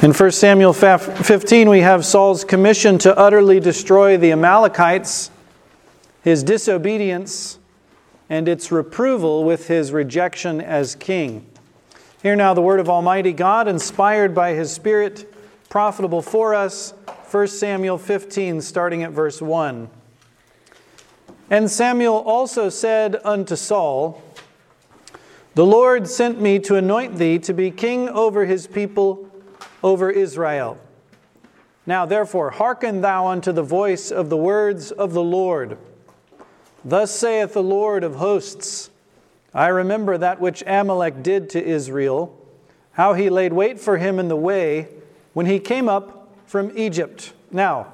In 1 Samuel 15, we have Saul's commission to utterly destroy the Amalekites, his disobedience, and its reproval with his rejection as king. Hear now the word of Almighty God, inspired by his Spirit, profitable for us. 1 Samuel 15, starting at verse 1. And Samuel also said unto Saul, The Lord sent me to anoint thee to be king over his people over Israel. Now, therefore, hearken thou unto the voice of the words of the Lord. Thus saith the Lord of hosts I remember that which Amalek did to Israel, how he laid wait for him in the way when he came up from Egypt. Now,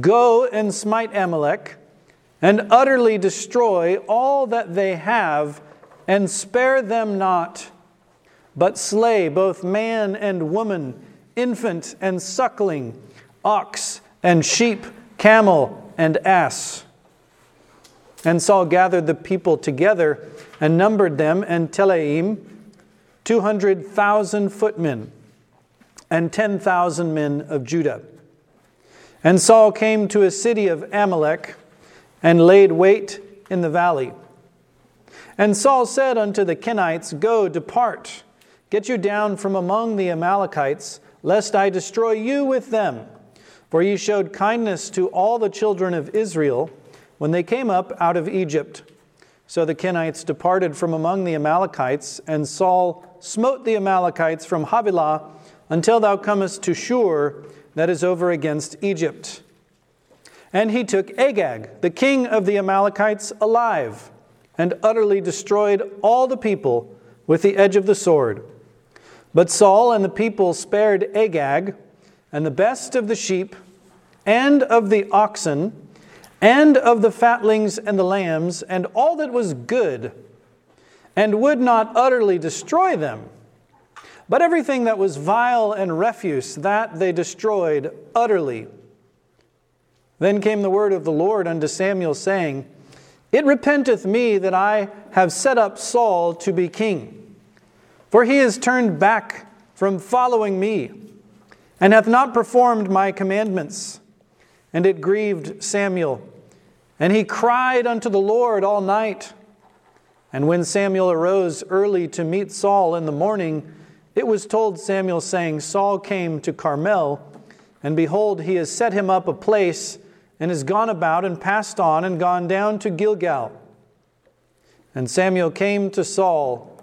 go and smite Amalek, and utterly destroy all that they have, and spare them not, but slay both man and woman infant and suckling, ox and sheep, camel and ass. And Saul gathered the people together and numbered them and Telaim, 200,000 footmen and 10,000 men of Judah. And Saul came to a city of Amalek and laid wait in the valley. And Saul said unto the Kenites, Go, depart, get you down from among the Amalekites lest I destroy you with them. For ye showed kindness to all the children of Israel when they came up out of Egypt. So the Kenites departed from among the Amalekites, and Saul smote the Amalekites from Havilah until thou comest to Shur, that is over against Egypt. And he took Agag, the king of the Amalekites, alive, and utterly destroyed all the people with the edge of the sword. But Saul and the people spared Agag and the best of the sheep and of the oxen and of the fatlings and the lambs and all that was good, and would not utterly destroy them. But everything that was vile and refuse, that they destroyed utterly. Then came the word of the Lord unto Samuel, saying, It repenteth me that I have set up Saul to be king for he has turned back from following me, and hath not performed my commandments. And it grieved Samuel. And he cried unto the Lord all night. And when Samuel arose early to meet Saul in the morning, it was told Samuel, saying, Saul came to Carmel, and behold, he has set him up a place, and is gone about, and passed on, and gone down to Gilgal. And Samuel came to Saul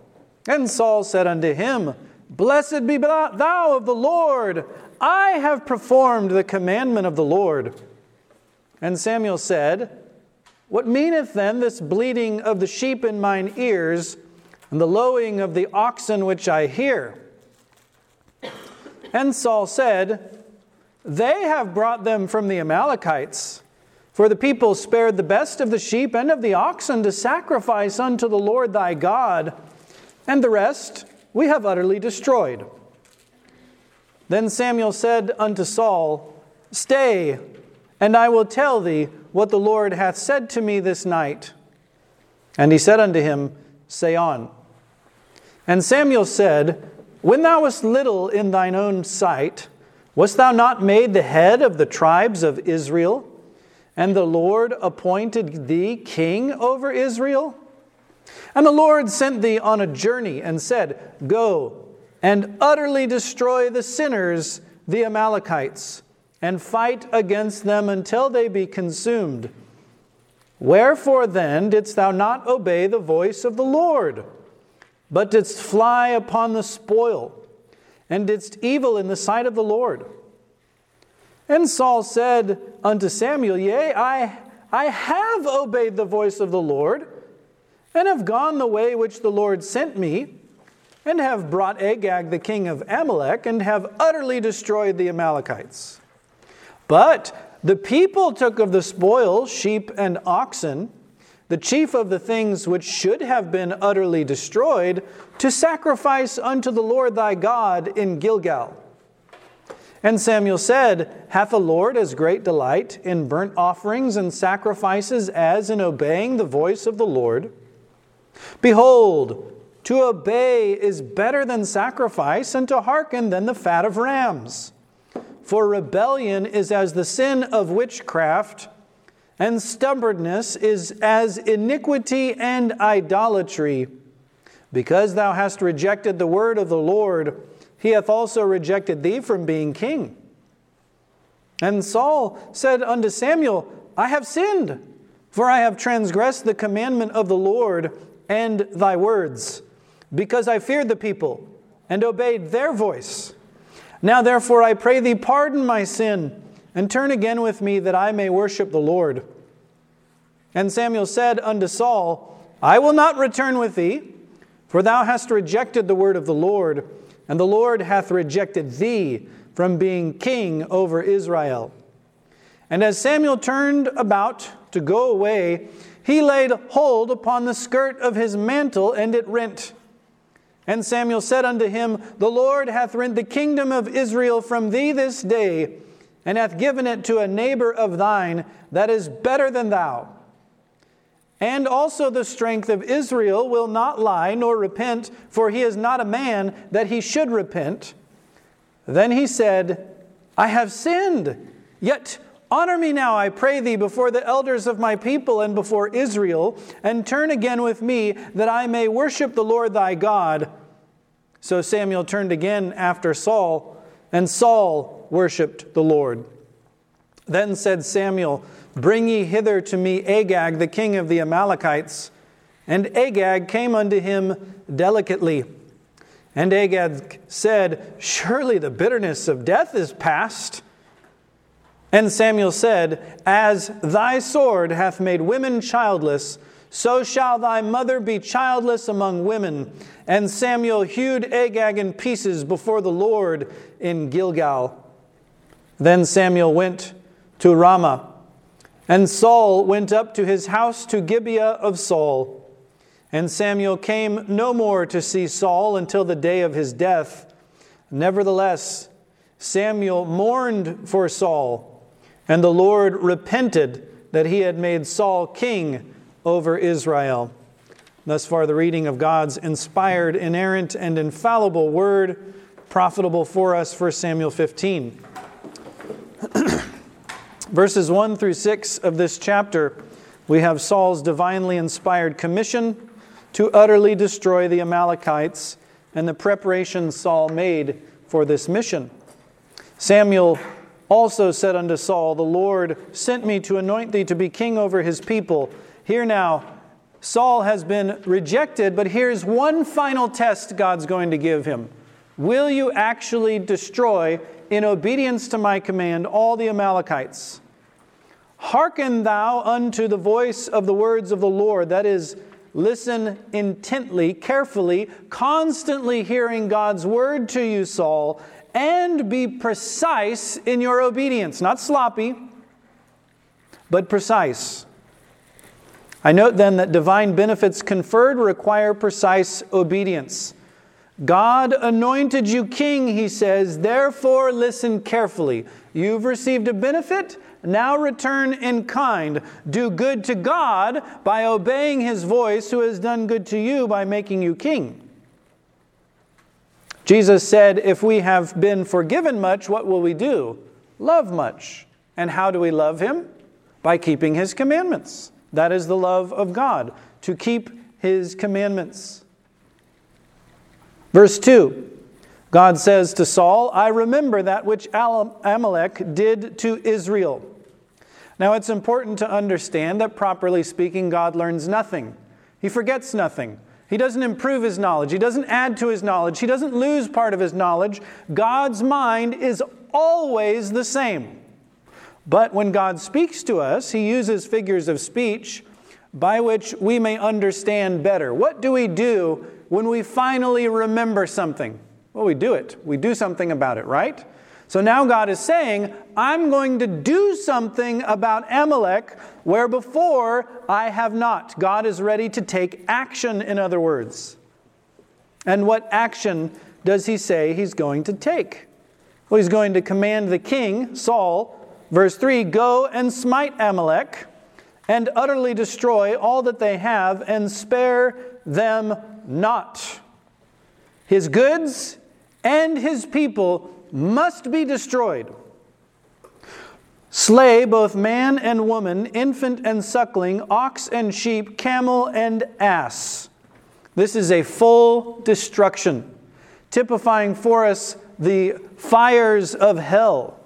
and Saul said unto him, Blessed be thou of the Lord. I have performed the commandment of the Lord. And Samuel said, What meaneth then this bleating of the sheep in mine ears, and the lowing of the oxen which I hear? And Saul said, They have brought them from the Amalekites. For the people spared the best of the sheep and of the oxen to sacrifice unto the Lord thy God and the rest we have utterly destroyed. Then Samuel said unto Saul, Stay, and I will tell thee what the Lord hath said to me this night. And he said unto him, Say on. And Samuel said, When thou wast little in thine own sight, wast thou not made the head of the tribes of Israel? And the Lord appointed thee king over Israel? And the Lord sent thee on a journey and said, Go and utterly destroy the sinners, the Amalekites, and fight against them until they be consumed. Wherefore then didst thou not obey the voice of the Lord, but didst fly upon the spoil, and didst evil in the sight of the Lord? And Saul said unto Samuel, Yea, I, I have obeyed the voice of the Lord and have gone the way which the Lord sent me, and have brought Agag the king of Amalek, and have utterly destroyed the Amalekites. But the people took of the spoil sheep and oxen, the chief of the things which should have been utterly destroyed, to sacrifice unto the Lord thy God in Gilgal. And Samuel said, Hath the Lord as great delight in burnt offerings and sacrifices as in obeying the voice of the Lord? Behold, To obey is better than sacrifice, and to hearken than the fat of rams. For rebellion is as the sin of witchcraft, and stubbornness is as iniquity and idolatry. Because thou hast rejected the word of the Lord, he hath also rejected thee from being king. And Saul said unto Samuel, I have sinned, for I have transgressed the commandment of the Lord and thy words because I feared the people and obeyed their voice. Now, therefore, I pray thee, pardon my sin and turn again with me that I may worship the Lord. And Samuel said unto Saul, I will not return with thee, for thou hast rejected the word of the Lord, and the Lord hath rejected thee from being king over Israel. And as Samuel turned about to go away, he laid hold upon the skirt of his mantle, and it rent. And Samuel said unto him, The Lord hath rent the kingdom of Israel from thee this day, and hath given it to a neighbor of thine that is better than thou. And also the strength of Israel will not lie nor repent, for he is not a man that he should repent. Then he said, I have sinned, yet Honor me now, I pray thee, before the elders of my people and before Israel, and turn again with me, that I may worship the Lord thy God. So Samuel turned again after Saul, and Saul worshiped the Lord. Then said Samuel, Bring ye hither to me Agag, the king of the Amalekites. And Agag came unto him delicately. And Agag said, Surely the bitterness of death is past. And Samuel said, As thy sword hath made women childless, so shall thy mother be childless among women. And Samuel hewed Agag in pieces before the Lord in Gilgal. Then Samuel went to Ramah, and Saul went up to his house to Gibeah of Saul. And Samuel came no more to see Saul until the day of his death. Nevertheless, Samuel mourned for Saul and the Lord repented that he had made Saul king over Israel. Thus far, the reading of God's inspired, inerrant, and infallible word, profitable for us, 1 Samuel 15. Verses 1 through 6 of this chapter, we have Saul's divinely inspired commission to utterly destroy the Amalekites and the preparations Saul made for this mission. Samuel also said unto Saul, The Lord sent me to anoint thee to be king over his people. Here now, Saul has been rejected, but here's one final test God's going to give him. Will you actually destroy, in obedience to my command, all the Amalekites? Hearken thou unto the voice of the words of the Lord. That is, listen intently, carefully, constantly hearing God's word to you, Saul, and be precise in your obedience, not sloppy, but precise. I note then that divine benefits conferred require precise obedience. God anointed you king, he says, therefore listen carefully. You've received a benefit, now return in kind. Do good to God by obeying his voice, who has done good to you by making you king. Jesus said, If we have been forgiven much, what will we do? Love much. And how do we love Him? By keeping His commandments. That is the love of God, to keep His commandments. Verse 2 God says to Saul, I remember that which Amalek did to Israel. Now it's important to understand that, properly speaking, God learns nothing, He forgets nothing. He doesn't improve his knowledge. He doesn't add to his knowledge. He doesn't lose part of his knowledge. God's mind is always the same. But when God speaks to us, he uses figures of speech by which we may understand better. What do we do when we finally remember something? Well, we do it. We do something about it, right? So now God is saying, I'm going to do something about Amalek where before I have not. God is ready to take action, in other words. And what action does he say he's going to take? Well, he's going to command the king, Saul, verse 3 go and smite Amalek and utterly destroy all that they have and spare them not. His goods and his people must be destroyed. Slay both man and woman, infant and suckling, ox and sheep, camel and ass. This is a full destruction, typifying for us the fires of hell.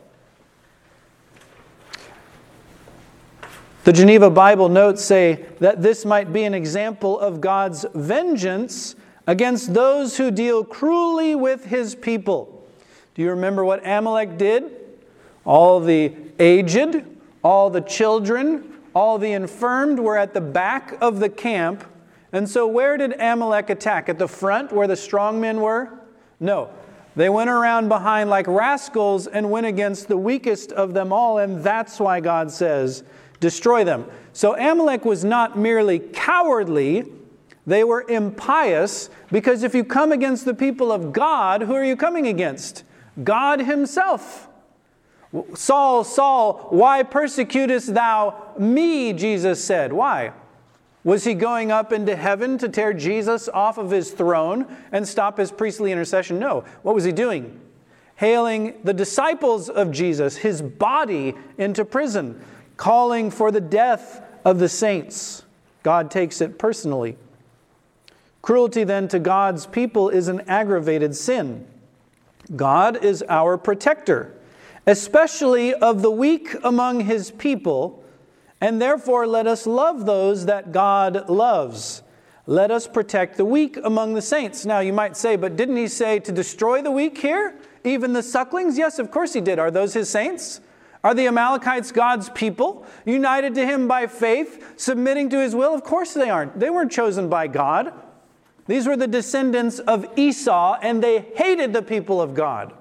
The Geneva Bible notes say that this might be an example of God's vengeance against those who deal cruelly with his people. Do you remember what Amalek did? All the aged, all the children, all the infirmed were at the back of the camp. And so, where did Amalek attack? At the front where the strong men were? No. They went around behind like rascals and went against the weakest of them all. And that's why God says, destroy them. So, Amalek was not merely cowardly, they were impious because if you come against the people of God, who are you coming against? God Himself. Saul, Saul, why persecutest thou me? Jesus said. Why? Was he going up into heaven to tear Jesus off of his throne and stop his priestly intercession? No. What was he doing? Hailing the disciples of Jesus, his body, into prison, calling for the death of the saints. God takes it personally. Cruelty then to God's people is an aggravated sin. God is our protector especially of the weak among his people, and therefore let us love those that God loves. Let us protect the weak among the saints. Now, you might say, but didn't he say to destroy the weak here? Even the sucklings? Yes, of course he did. Are those his saints? Are the Amalekites God's people, united to him by faith, submitting to his will? Of course they aren't. They weren't chosen by God. These were the descendants of Esau, and they hated the people of God.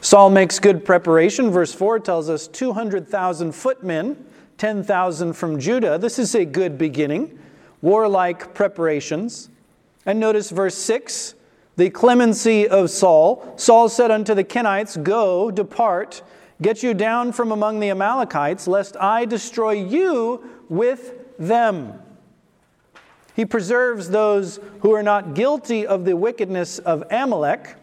Saul makes good preparation. Verse 4 tells us 200,000 footmen, 10,000 from Judah. This is a good beginning, warlike preparations. And notice verse 6 the clemency of Saul. Saul said unto the Kenites, Go, depart, get you down from among the Amalekites, lest I destroy you with them. He preserves those who are not guilty of the wickedness of Amalek.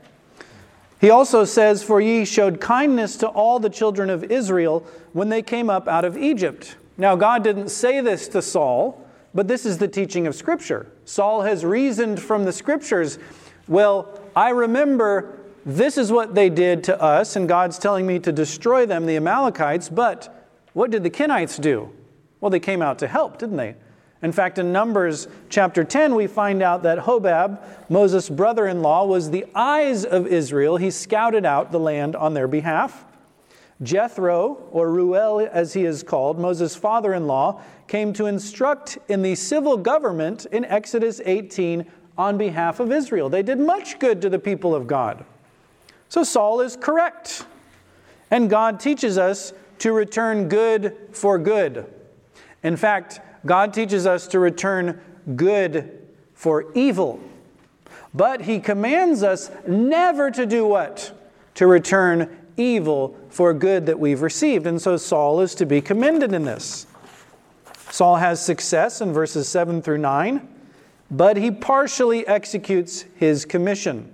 He also says, For ye showed kindness to all the children of Israel when they came up out of Egypt. Now, God didn't say this to Saul, but this is the teaching of Scripture. Saul has reasoned from the Scriptures, Well, I remember this is what they did to us, and God's telling me to destroy them, the Amalekites, but what did the Kenites do? Well, they came out to help, didn't they? In fact, in Numbers chapter 10, we find out that Hobab, Moses' brother in law, was the eyes of Israel. He scouted out the land on their behalf. Jethro, or Ruel as he is called, Moses' father in law, came to instruct in the civil government in Exodus 18 on behalf of Israel. They did much good to the people of God. So Saul is correct. And God teaches us to return good for good. In fact, God teaches us to return good for evil. But he commands us never to do what? To return evil for good that we've received. And so Saul is to be commended in this. Saul has success in verses 7 through 9, but he partially executes his commission.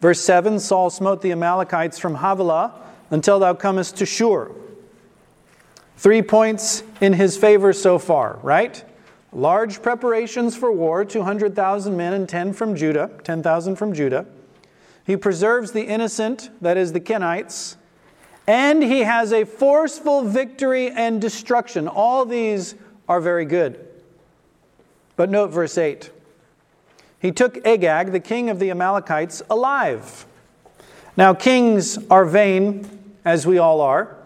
Verse 7 Saul smote the Amalekites from Havilah until thou comest to Shur. Three points in his favor so far, right? Large preparations for war, 200,000 men and 10 from Judah, 10,000 from Judah. He preserves the innocent, that is the Kenites, and he has a forceful victory and destruction. All these are very good. But note verse 8. He took Agag, the king of the Amalekites, alive. Now, kings are vain, as we all are.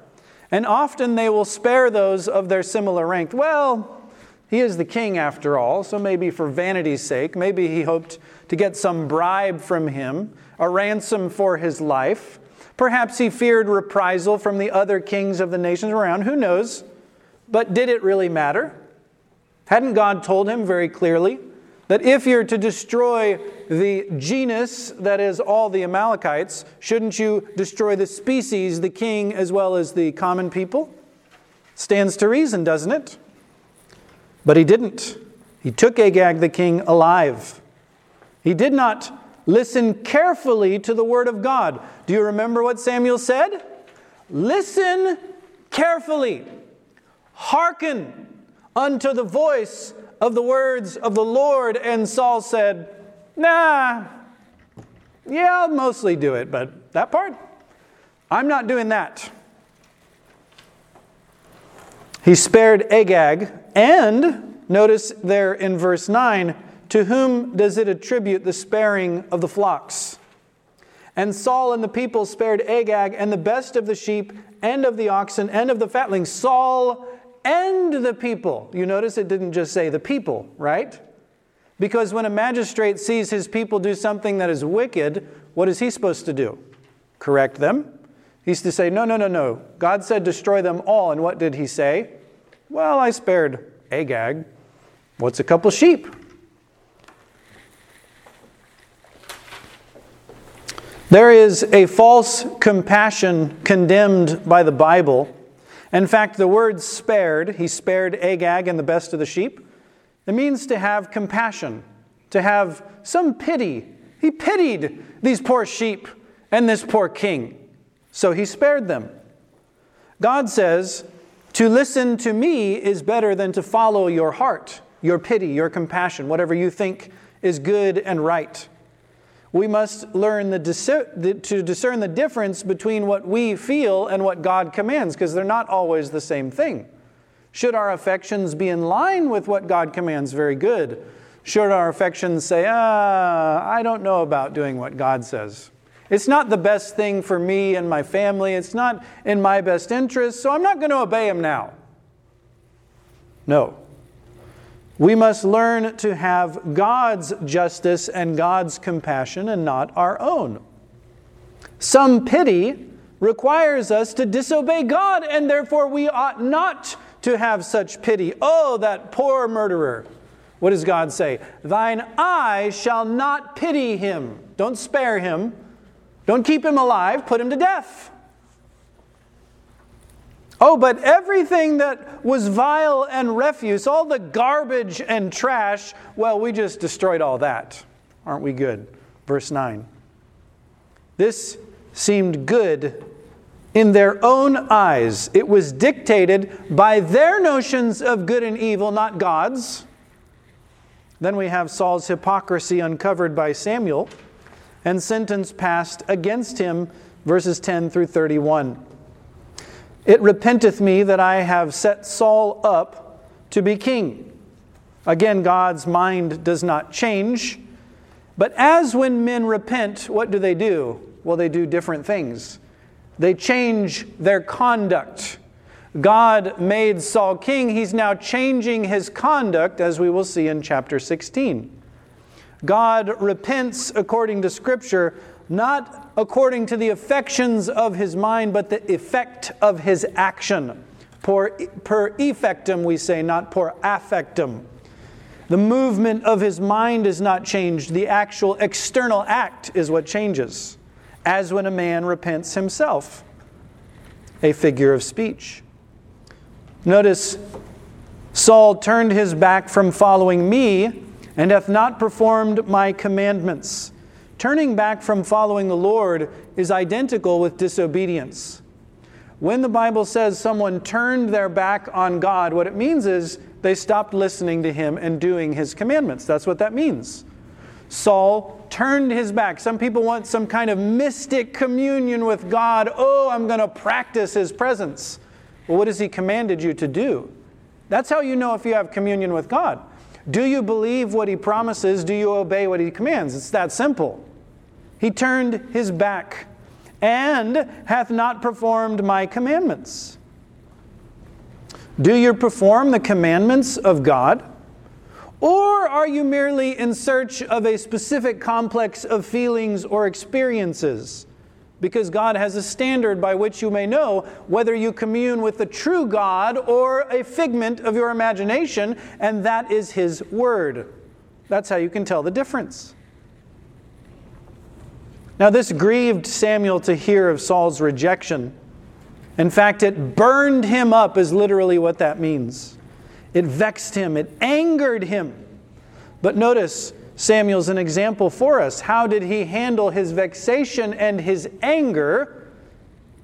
And often they will spare those of their similar rank. Well, he is the king after all, so maybe for vanity's sake, maybe he hoped to get some bribe from him, a ransom for his life. Perhaps he feared reprisal from the other kings of the nations around. Who knows? But did it really matter? Hadn't God told him very clearly that if you're to destroy the genus that is all the Amalekites, shouldn't you destroy the species, the king, as well as the common people? Stands to reason, doesn't it? But he didn't. He took Agag the king alive. He did not listen carefully to the word of God. Do you remember what Samuel said? Listen carefully, hearken unto the voice of the words of the Lord. And Saul said, Nah, yeah, I'll mostly do it, but that part, I'm not doing that. He spared Agag, and notice there in verse 9, to whom does it attribute the sparing of the flocks? And Saul and the people spared Agag and the best of the sheep and of the oxen and of the fatlings. Saul and the people. You notice it didn't just say the people, right? Because when a magistrate sees his people do something that is wicked, what is he supposed to do? Correct them? He's to say, no, no, no, no. God said destroy them all. And what did he say? Well, I spared Agag. What's a couple sheep? There is a false compassion condemned by the Bible. In fact, the word spared, he spared Agag and the best of the sheep, it means to have compassion, to have some pity. He pitied these poor sheep and this poor king, so he spared them. God says, To listen to me is better than to follow your heart, your pity, your compassion, whatever you think is good and right. We must learn the to discern the difference between what we feel and what God commands, because they're not always the same thing. Should our affections be in line with what God commands? Very good. Should our affections say, ah, I don't know about doing what God says? It's not the best thing for me and my family. It's not in my best interest, so I'm not going to obey him now. No. We must learn to have God's justice and God's compassion and not our own. Some pity requires us to disobey God, and therefore we ought not to have such pity. Oh, that poor murderer. What does God say? Thine eye shall not pity him. Don't spare him. Don't keep him alive. Put him to death. Oh, but everything that was vile and refuse, all the garbage and trash, well, we just destroyed all that. Aren't we good? Verse 9. This seemed good in their own eyes. It was dictated by their notions of good and evil, not God's. Then we have Saul's hypocrisy uncovered by Samuel and sentence passed against him, verses 10 through 31. It repenteth me that I have set Saul up to be king. Again, God's mind does not change. But as when men repent, what do they do? Well, they do different things. They change their conduct. God made Saul king. He's now changing his conduct, as we will see in chapter 16. God repents according to Scripture, not according to the affections of his mind, but the effect of his action. Per, per effectum, we say, not per affectum. The movement of his mind is not changed, the actual external act is what changes as when a man repents himself. A figure of speech. Notice, Saul turned his back from following me and hath not performed my commandments. Turning back from following the Lord is identical with disobedience. When the Bible says someone turned their back on God, what it means is they stopped listening to him and doing his commandments. That's what that means. Saul turned his back. Some people want some kind of mystic communion with God. Oh, I'm going to practice his presence. Well, what has he commanded you to do? That's how you know if you have communion with God. Do you believe what he promises? Do you obey what he commands? It's that simple. He turned his back and hath not performed my commandments. Do you perform the commandments of God? Or are you merely in search of a specific complex of feelings or experiences? Because God has a standard by which you may know whether you commune with the true God or a figment of your imagination, and that is His Word. That's how you can tell the difference. Now, this grieved Samuel to hear of Saul's rejection. In fact, it burned him up, is literally what that means. It vexed him, it angered him. But notice, Samuel's an example for us. How did he handle his vexation and his anger?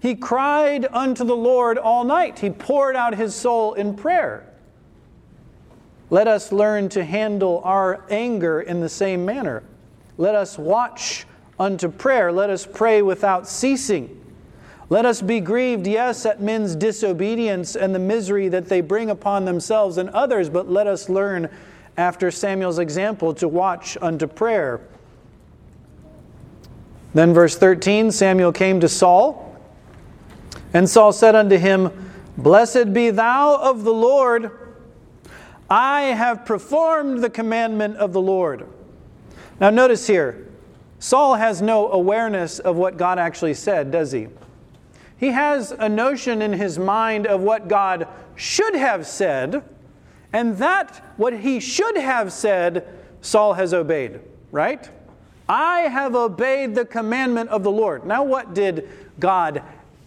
He cried unto the Lord all night. He poured out his soul in prayer. Let us learn to handle our anger in the same manner. Let us watch unto prayer. Let us pray without ceasing. Let us be grieved, yes, at men's disobedience and the misery that they bring upon themselves and others, but let us learn, after Samuel's example, to watch unto prayer. Then, verse 13 Samuel came to Saul, and Saul said unto him, Blessed be thou of the Lord. I have performed the commandment of the Lord. Now, notice here, Saul has no awareness of what God actually said, does he? He has a notion in his mind of what God should have said, and that what he should have said, Saul has obeyed, right? I have obeyed the commandment of the Lord. Now, what did God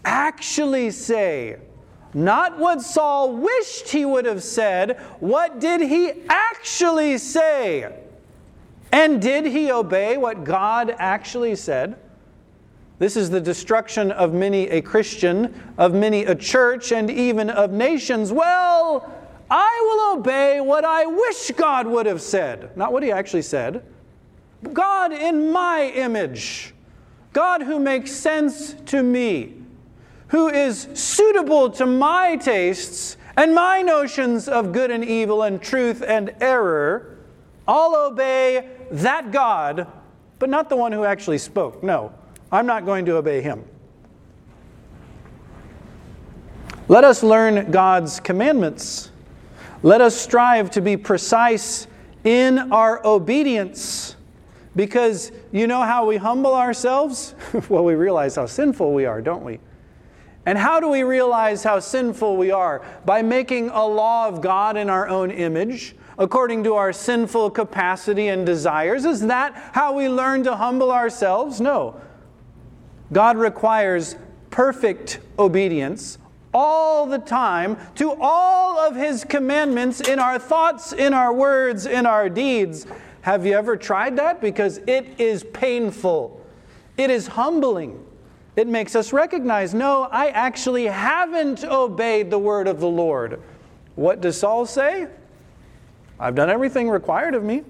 actually say? Not what Saul wished he would have said. What did he actually say? And did he obey what God actually said? This is the destruction of many a Christian, of many a church, and even of nations. Well, I will obey what I wish God would have said, not what he actually said. God in my image, God who makes sense to me, who is suitable to my tastes and my notions of good and evil and truth and error. I'll obey that God, but not the one who actually spoke. No, I'm not going to obey him. Let us learn God's commandments. Let us strive to be precise in our obedience. Because you know how we humble ourselves? well, we realize how sinful we are, don't we? And how do we realize how sinful we are? By making a law of God in our own image, according to our sinful capacity and desires. Is that how we learn to humble ourselves? No. God requires perfect obedience all the time to all of His commandments in our thoughts, in our words, in our deeds. Have you ever tried that? Because it is painful, it is humbling. It makes us recognize no, I actually haven't obeyed the word of the Lord. What does Saul say? I've done everything required of me.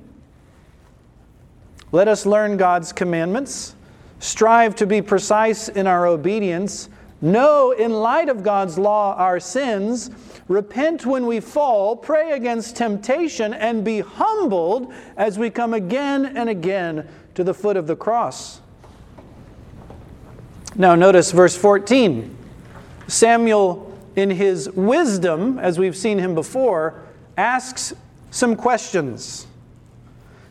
Let us learn God's commandments strive to be precise in our obedience, know in light of God's law our sins, repent when we fall, pray against temptation, and be humbled as we come again and again to the foot of the cross. Now, notice verse 14. Samuel, in his wisdom, as we've seen him before, asks some questions.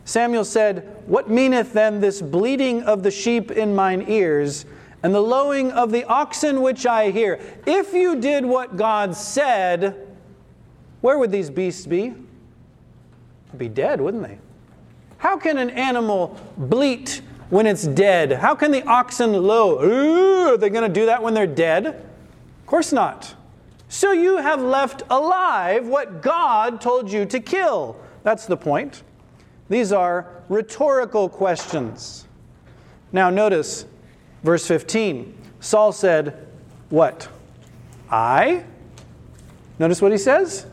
Samuel said, What meaneth then this bleating of the sheep in mine ears, and the lowing of the oxen which I hear? If you did what God said, where would these beasts be? They'd be dead, wouldn't they? How can an animal bleat when it's dead? How can the oxen low? Ooh, are they going to do that when they're dead? Of course not. So you have left alive what God told you to kill. That's the point. These are rhetorical questions. Now, notice verse 15. Saul said, What? I? Notice what he says?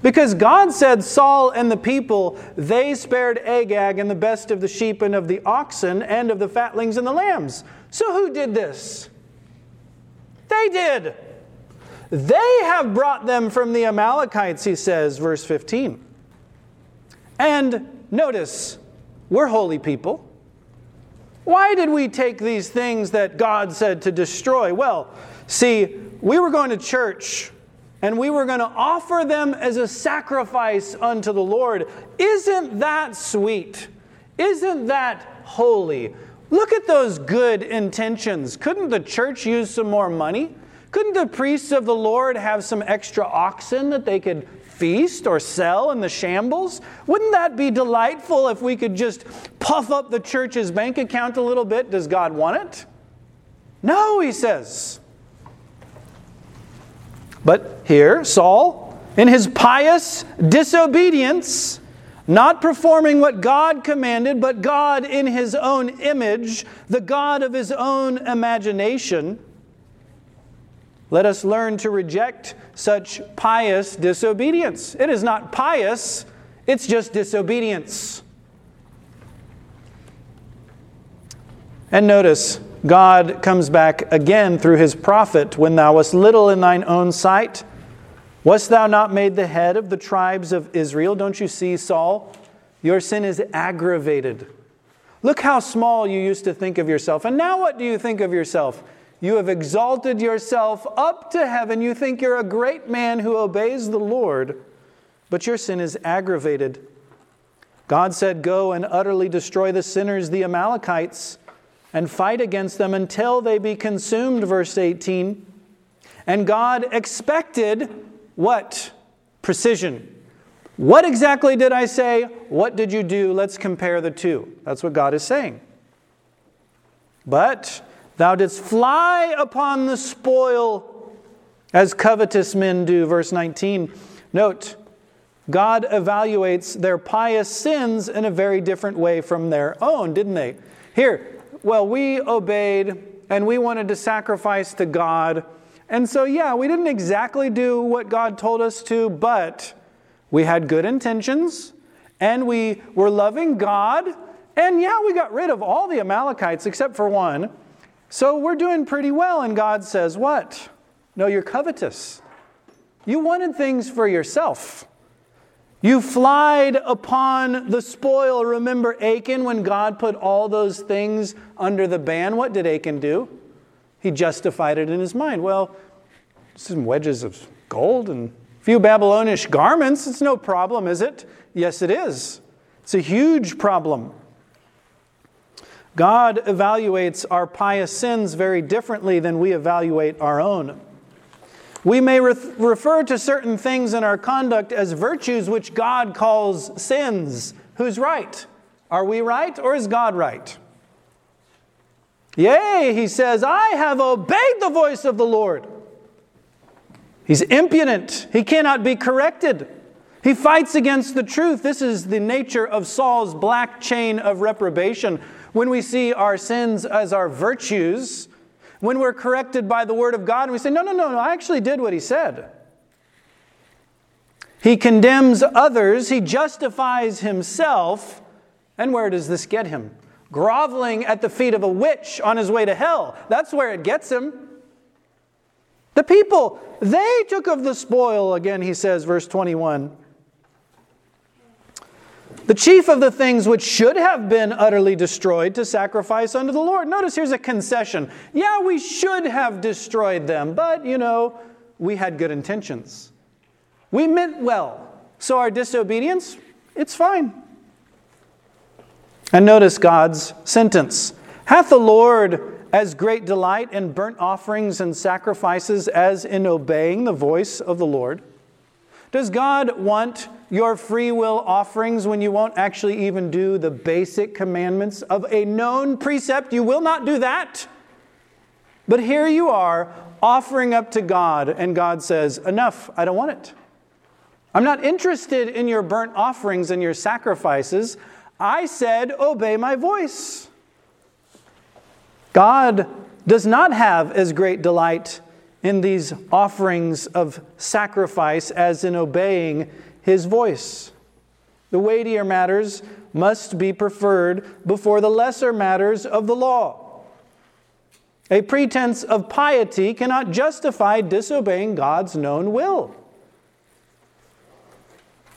Because God said, Saul and the people, they spared Agag and the best of the sheep and of the oxen and of the fatlings and the lambs. So who did this? They did. They have brought them from the Amalekites, he says, verse 15. And Notice, we're holy people. Why did we take these things that God said to destroy? Well, see, we were going to church and we were going to offer them as a sacrifice unto the Lord. Isn't that sweet? Isn't that holy? Look at those good intentions. Couldn't the church use some more money? Couldn't the priests of the Lord have some extra oxen that they could feast or sell in the shambles? Wouldn't that be delightful if we could just puff up the church's bank account a little bit? Does God want it? No, he says. But here, Saul, in his pious disobedience, not performing what God commanded, but God in his own image, the God of his own imagination. Let us learn to reject such pious disobedience. It is not pious, it's just disobedience. And notice, God comes back again through his prophet when thou wast little in thine own sight Wast thou not made the head of the tribes of Israel? Don't you see, Saul? Your sin is aggravated. Look how small you used to think of yourself. And now what do you think of yourself? You have exalted yourself up to heaven. You think you're a great man who obeys the Lord, but your sin is aggravated. God said, Go and utterly destroy the sinners, the Amalekites, and fight against them until they be consumed, verse 18. And God expected what? Precision. What exactly did I say? What did you do? Let's compare the two. That's what God is saying. But thou didst fly upon the spoil as covetous men do. Verse 19. Note, God evaluates their pious sins in a very different way from their own, didn't they? Here, well, we obeyed and we wanted to sacrifice to God and so, yeah, we didn't exactly do what God told us to, but we had good intentions and we were loving God. And yeah, we got rid of all the Amalekites except for one. So we're doing pretty well. And God says, What? No, you're covetous. You wanted things for yourself. You flied upon the spoil. Remember Achan when God put all those things under the ban? What did Achan do? He justified it in his mind. Well, some wedges of gold and a few Babylonish garments, it's no problem, is it? Yes, it is. It's a huge problem. God evaluates our pious sins very differently than we evaluate our own. We may re- refer to certain things in our conduct as virtues which God calls sins. Who's right? Are we right or is God right? Yea, he says, I have obeyed the voice of the Lord. He's impudent. He cannot be corrected. He fights against the truth. This is the nature of Saul's black chain of reprobation. When we see our sins as our virtues, when we're corrected by the Word of God, and we say, No, no, no, no, I actually did what he said. He condemns others, he justifies himself. And where does this get him? groveling at the feet of a witch on his way to hell. That's where it gets him. The people, they took of the spoil, again, he says, verse 21. The chief of the things which should have been utterly destroyed to sacrifice unto the Lord. Notice here's a concession. Yeah, we should have destroyed them, but, you know, we had good intentions. We meant well. So our disobedience, it's fine. And notice God's sentence Hath the Lord as great delight in burnt offerings and sacrifices as in obeying the voice of the Lord? Does God want your free will offerings when you won't actually even do the basic commandments of a known precept? You will not do that. But here you are offering up to God, and God says, Enough, I don't want it. I'm not interested in your burnt offerings and your sacrifices. I said, Obey my voice. God does not have as great delight in these offerings of sacrifice as in obeying his voice. The weightier matters must be preferred before the lesser matters of the law. A pretense of piety cannot justify disobeying God's known will.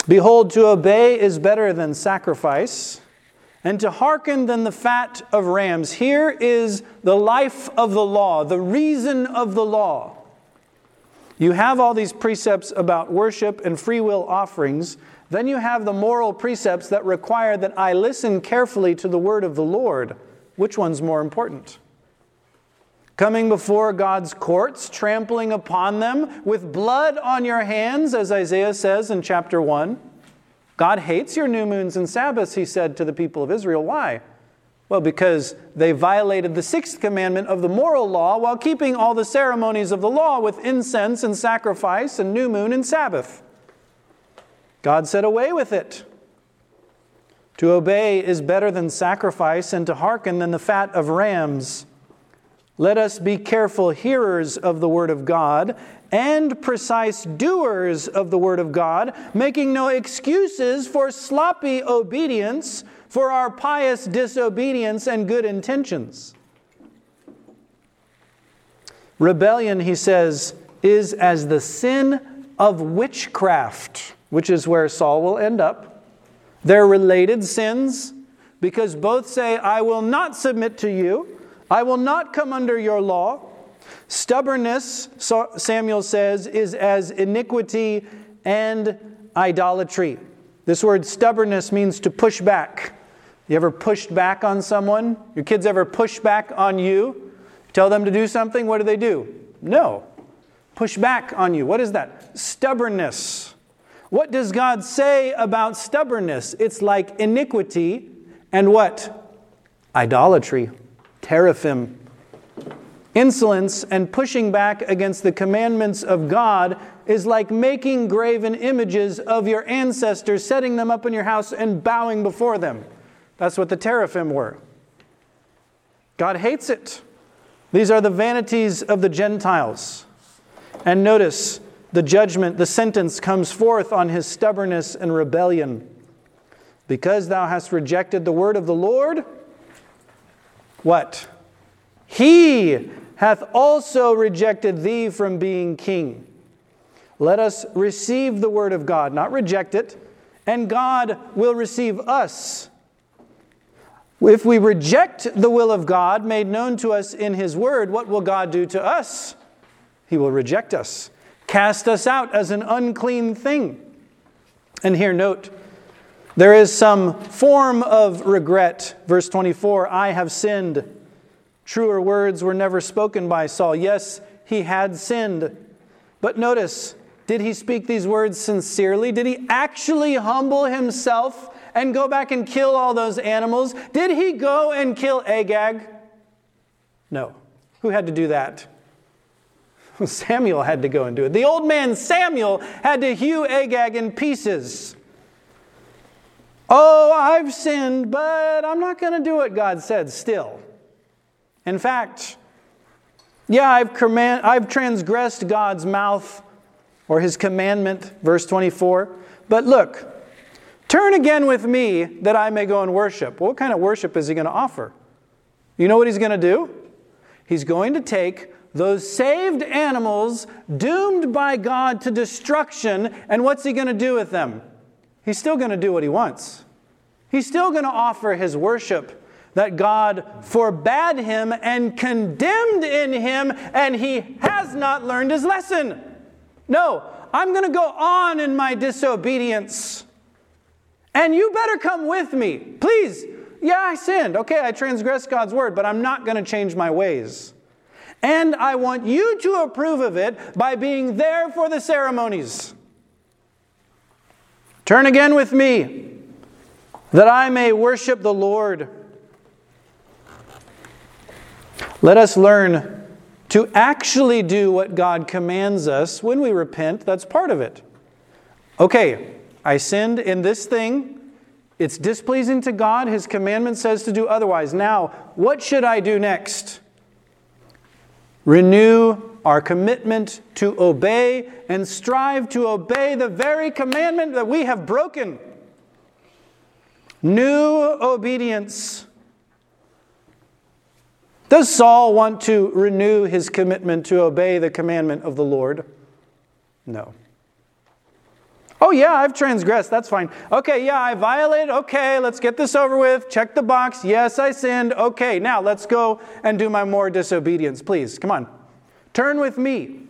Behold, to obey is better than sacrifice, and to hearken than the fat of rams. Here is the life of the law, the reason of the law. You have all these precepts about worship and free will offerings. Then you have the moral precepts that require that I listen carefully to the word of the Lord. Which one's more important? Coming before God's courts, trampling upon them with blood on your hands, as Isaiah says in chapter 1. God hates your new moons and Sabbaths, he said to the people of Israel. Why? Well, because they violated the sixth commandment of the moral law while keeping all the ceremonies of the law with incense and sacrifice and new moon and Sabbath. God said, Away with it. To obey is better than sacrifice, and to hearken than the fat of rams. Let us be careful hearers of the word of God and precise doers of the word of God, making no excuses for sloppy obedience, for our pious disobedience and good intentions. Rebellion, he says, is as the sin of witchcraft, which is where Saul will end up. They're related sins because both say, I will not submit to you, I will not come under your law. Stubbornness, Samuel says, is as iniquity and idolatry. This word stubbornness means to push back. You ever pushed back on someone? Your kids ever push back on you? Tell them to do something, what do they do? No. Push back on you. What is that? Stubbornness. What does God say about stubbornness? It's like iniquity and what? Idolatry, teraphim. Insolence and pushing back against the commandments of God is like making graven images of your ancestors, setting them up in your house, and bowing before them. That's what the teraphim were. God hates it. These are the vanities of the Gentiles. And notice the judgment, the sentence comes forth on his stubbornness and rebellion. Because thou hast rejected the word of the Lord, what? He hath also rejected thee from being king. Let us receive the word of God, not reject it, and God will receive us if we reject the will of God made known to us in His Word, what will God do to us? He will reject us, cast us out as an unclean thing. And here, note, there is some form of regret. Verse 24 I have sinned. Truer words were never spoken by Saul. Yes, he had sinned. But notice, did he speak these words sincerely? Did he actually humble himself and go back and kill all those animals? Did he go and kill Agag? No. Who had to do that? Samuel had to go and do it. The old man Samuel had to hew Agag in pieces. Oh, I've sinned, but I'm not going to do what God said still. In fact, yeah, I've, command, I've transgressed God's mouth or his commandment, verse 24. But look, Turn again with me that I may go and worship. What kind of worship is he going to offer? You know what he's going to do? He's going to take those saved animals doomed by God to destruction, and what's he going to do with them? He's still going to do what he wants. He's still going to offer his worship that God forbade him and condemned in him, and he has not learned his lesson. No, I'm going to go on in my disobedience. And you better come with me. Please. Yeah, I sinned. Okay, I transgressed God's word, but I'm not going to change my ways. And I want you to approve of it by being there for the ceremonies. Turn again with me, that I may worship the Lord. Let us learn to actually do what God commands us when we repent. That's part of it. Okay, I sinned in this thing. It's displeasing to God. His commandment says to do otherwise. Now, what should I do next? Renew our commitment to obey and strive to obey the very commandment that we have broken. New obedience. Does Saul want to renew his commitment to obey the commandment of the Lord? No. Oh, yeah, I've transgressed. That's fine. Okay, yeah, I violated. Okay, let's get this over with. Check the box. Yes, I sinned. Okay, now let's go and do my more disobedience. Please, come on. Turn with me.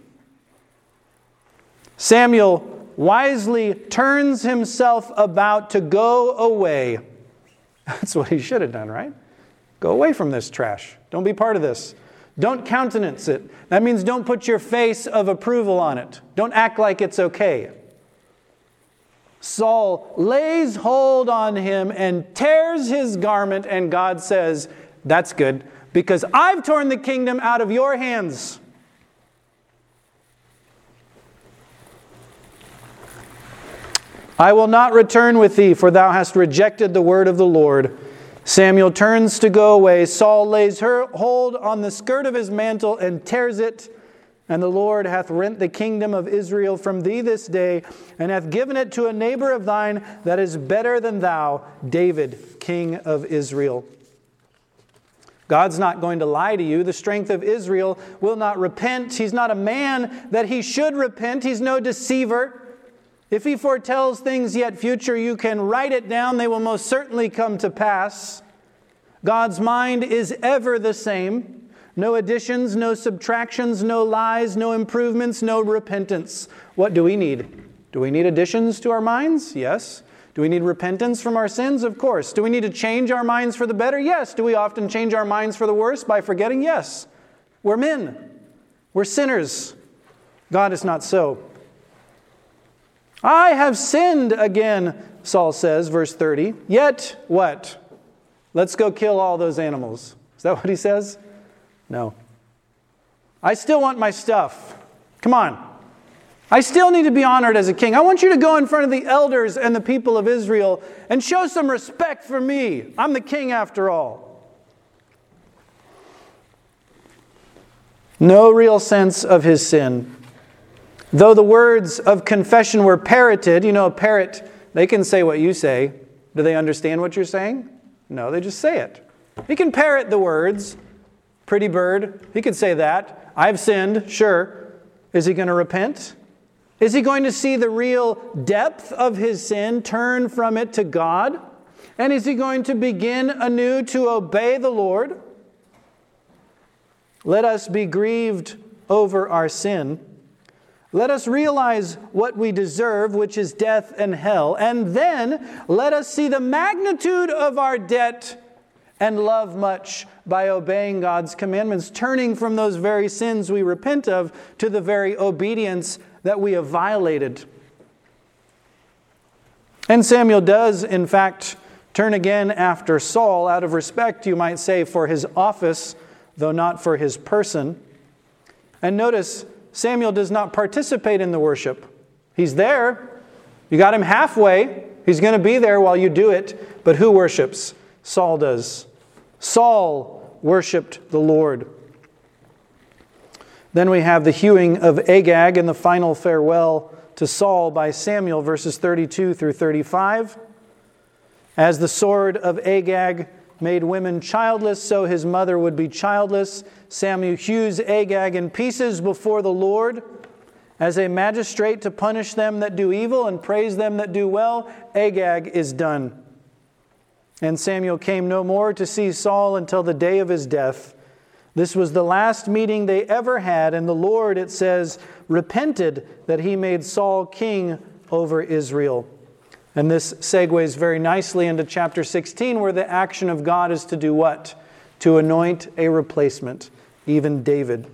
Samuel wisely turns himself about to go away. That's what he should have done, right? Go away from this trash. Don't be part of this. Don't countenance it. That means don't put your face of approval on it. Don't act like it's okay. Saul lays hold on him and tears his garment, and God says, That's good, because I've torn the kingdom out of your hands. I will not return with thee, for thou hast rejected the word of the Lord. Samuel turns to go away. Saul lays her hold on the skirt of his mantle and tears it. And the Lord hath rent the kingdom of Israel from thee this day, and hath given it to a neighbor of thine that is better than thou, David, king of Israel. God's not going to lie to you. The strength of Israel will not repent. He's not a man that he should repent. He's no deceiver. If he foretells things yet future, you can write it down. They will most certainly come to pass. God's mind is ever the same. No additions, no subtractions, no lies, no improvements, no repentance. What do we need? Do we need additions to our minds? Yes. Do we need repentance from our sins? Of course. Do we need to change our minds for the better? Yes. Do we often change our minds for the worse by forgetting? Yes. We're men, we're sinners. God is not so. I have sinned again, Saul says, verse 30. Yet what? Let's go kill all those animals. Is that what he says? No. I still want my stuff. Come on. I still need to be honored as a king. I want you to go in front of the elders and the people of Israel and show some respect for me. I'm the king after all. No real sense of his sin. Though the words of confession were parroted, you know, a parrot, they can say what you say. Do they understand what you're saying? No, they just say it. He can parrot the words. Pretty bird, he could say that. I've sinned, sure. Is he going to repent? Is he going to see the real depth of his sin, turn from it to God? And is he going to begin anew to obey the Lord? Let us be grieved over our sin. Let us realize what we deserve, which is death and hell. And then let us see the magnitude of our debt and love much by obeying God's commandments, turning from those very sins we repent of to the very obedience that we have violated. And Samuel does, in fact, turn again after Saul out of respect, you might say, for his office, though not for his person. And notice, Samuel does not participate in the worship. He's there. You got him halfway. He's going to be there while you do it. But who worships? Saul does. Saul worshiped the Lord. Then we have the hewing of Agag and the final farewell to Saul by Samuel, verses 32 through 35. As the sword of Agag made women childless, so his mother would be childless. Samuel hews Agag in pieces before the Lord. As a magistrate to punish them that do evil and praise them that do well, Agag is done. And Samuel came no more to see Saul until the day of his death. This was the last meeting they ever had, and the Lord, it says, repented that he made Saul king over Israel. And this segues very nicely into chapter 16, where the action of God is to do what? To anoint a replacement, even David.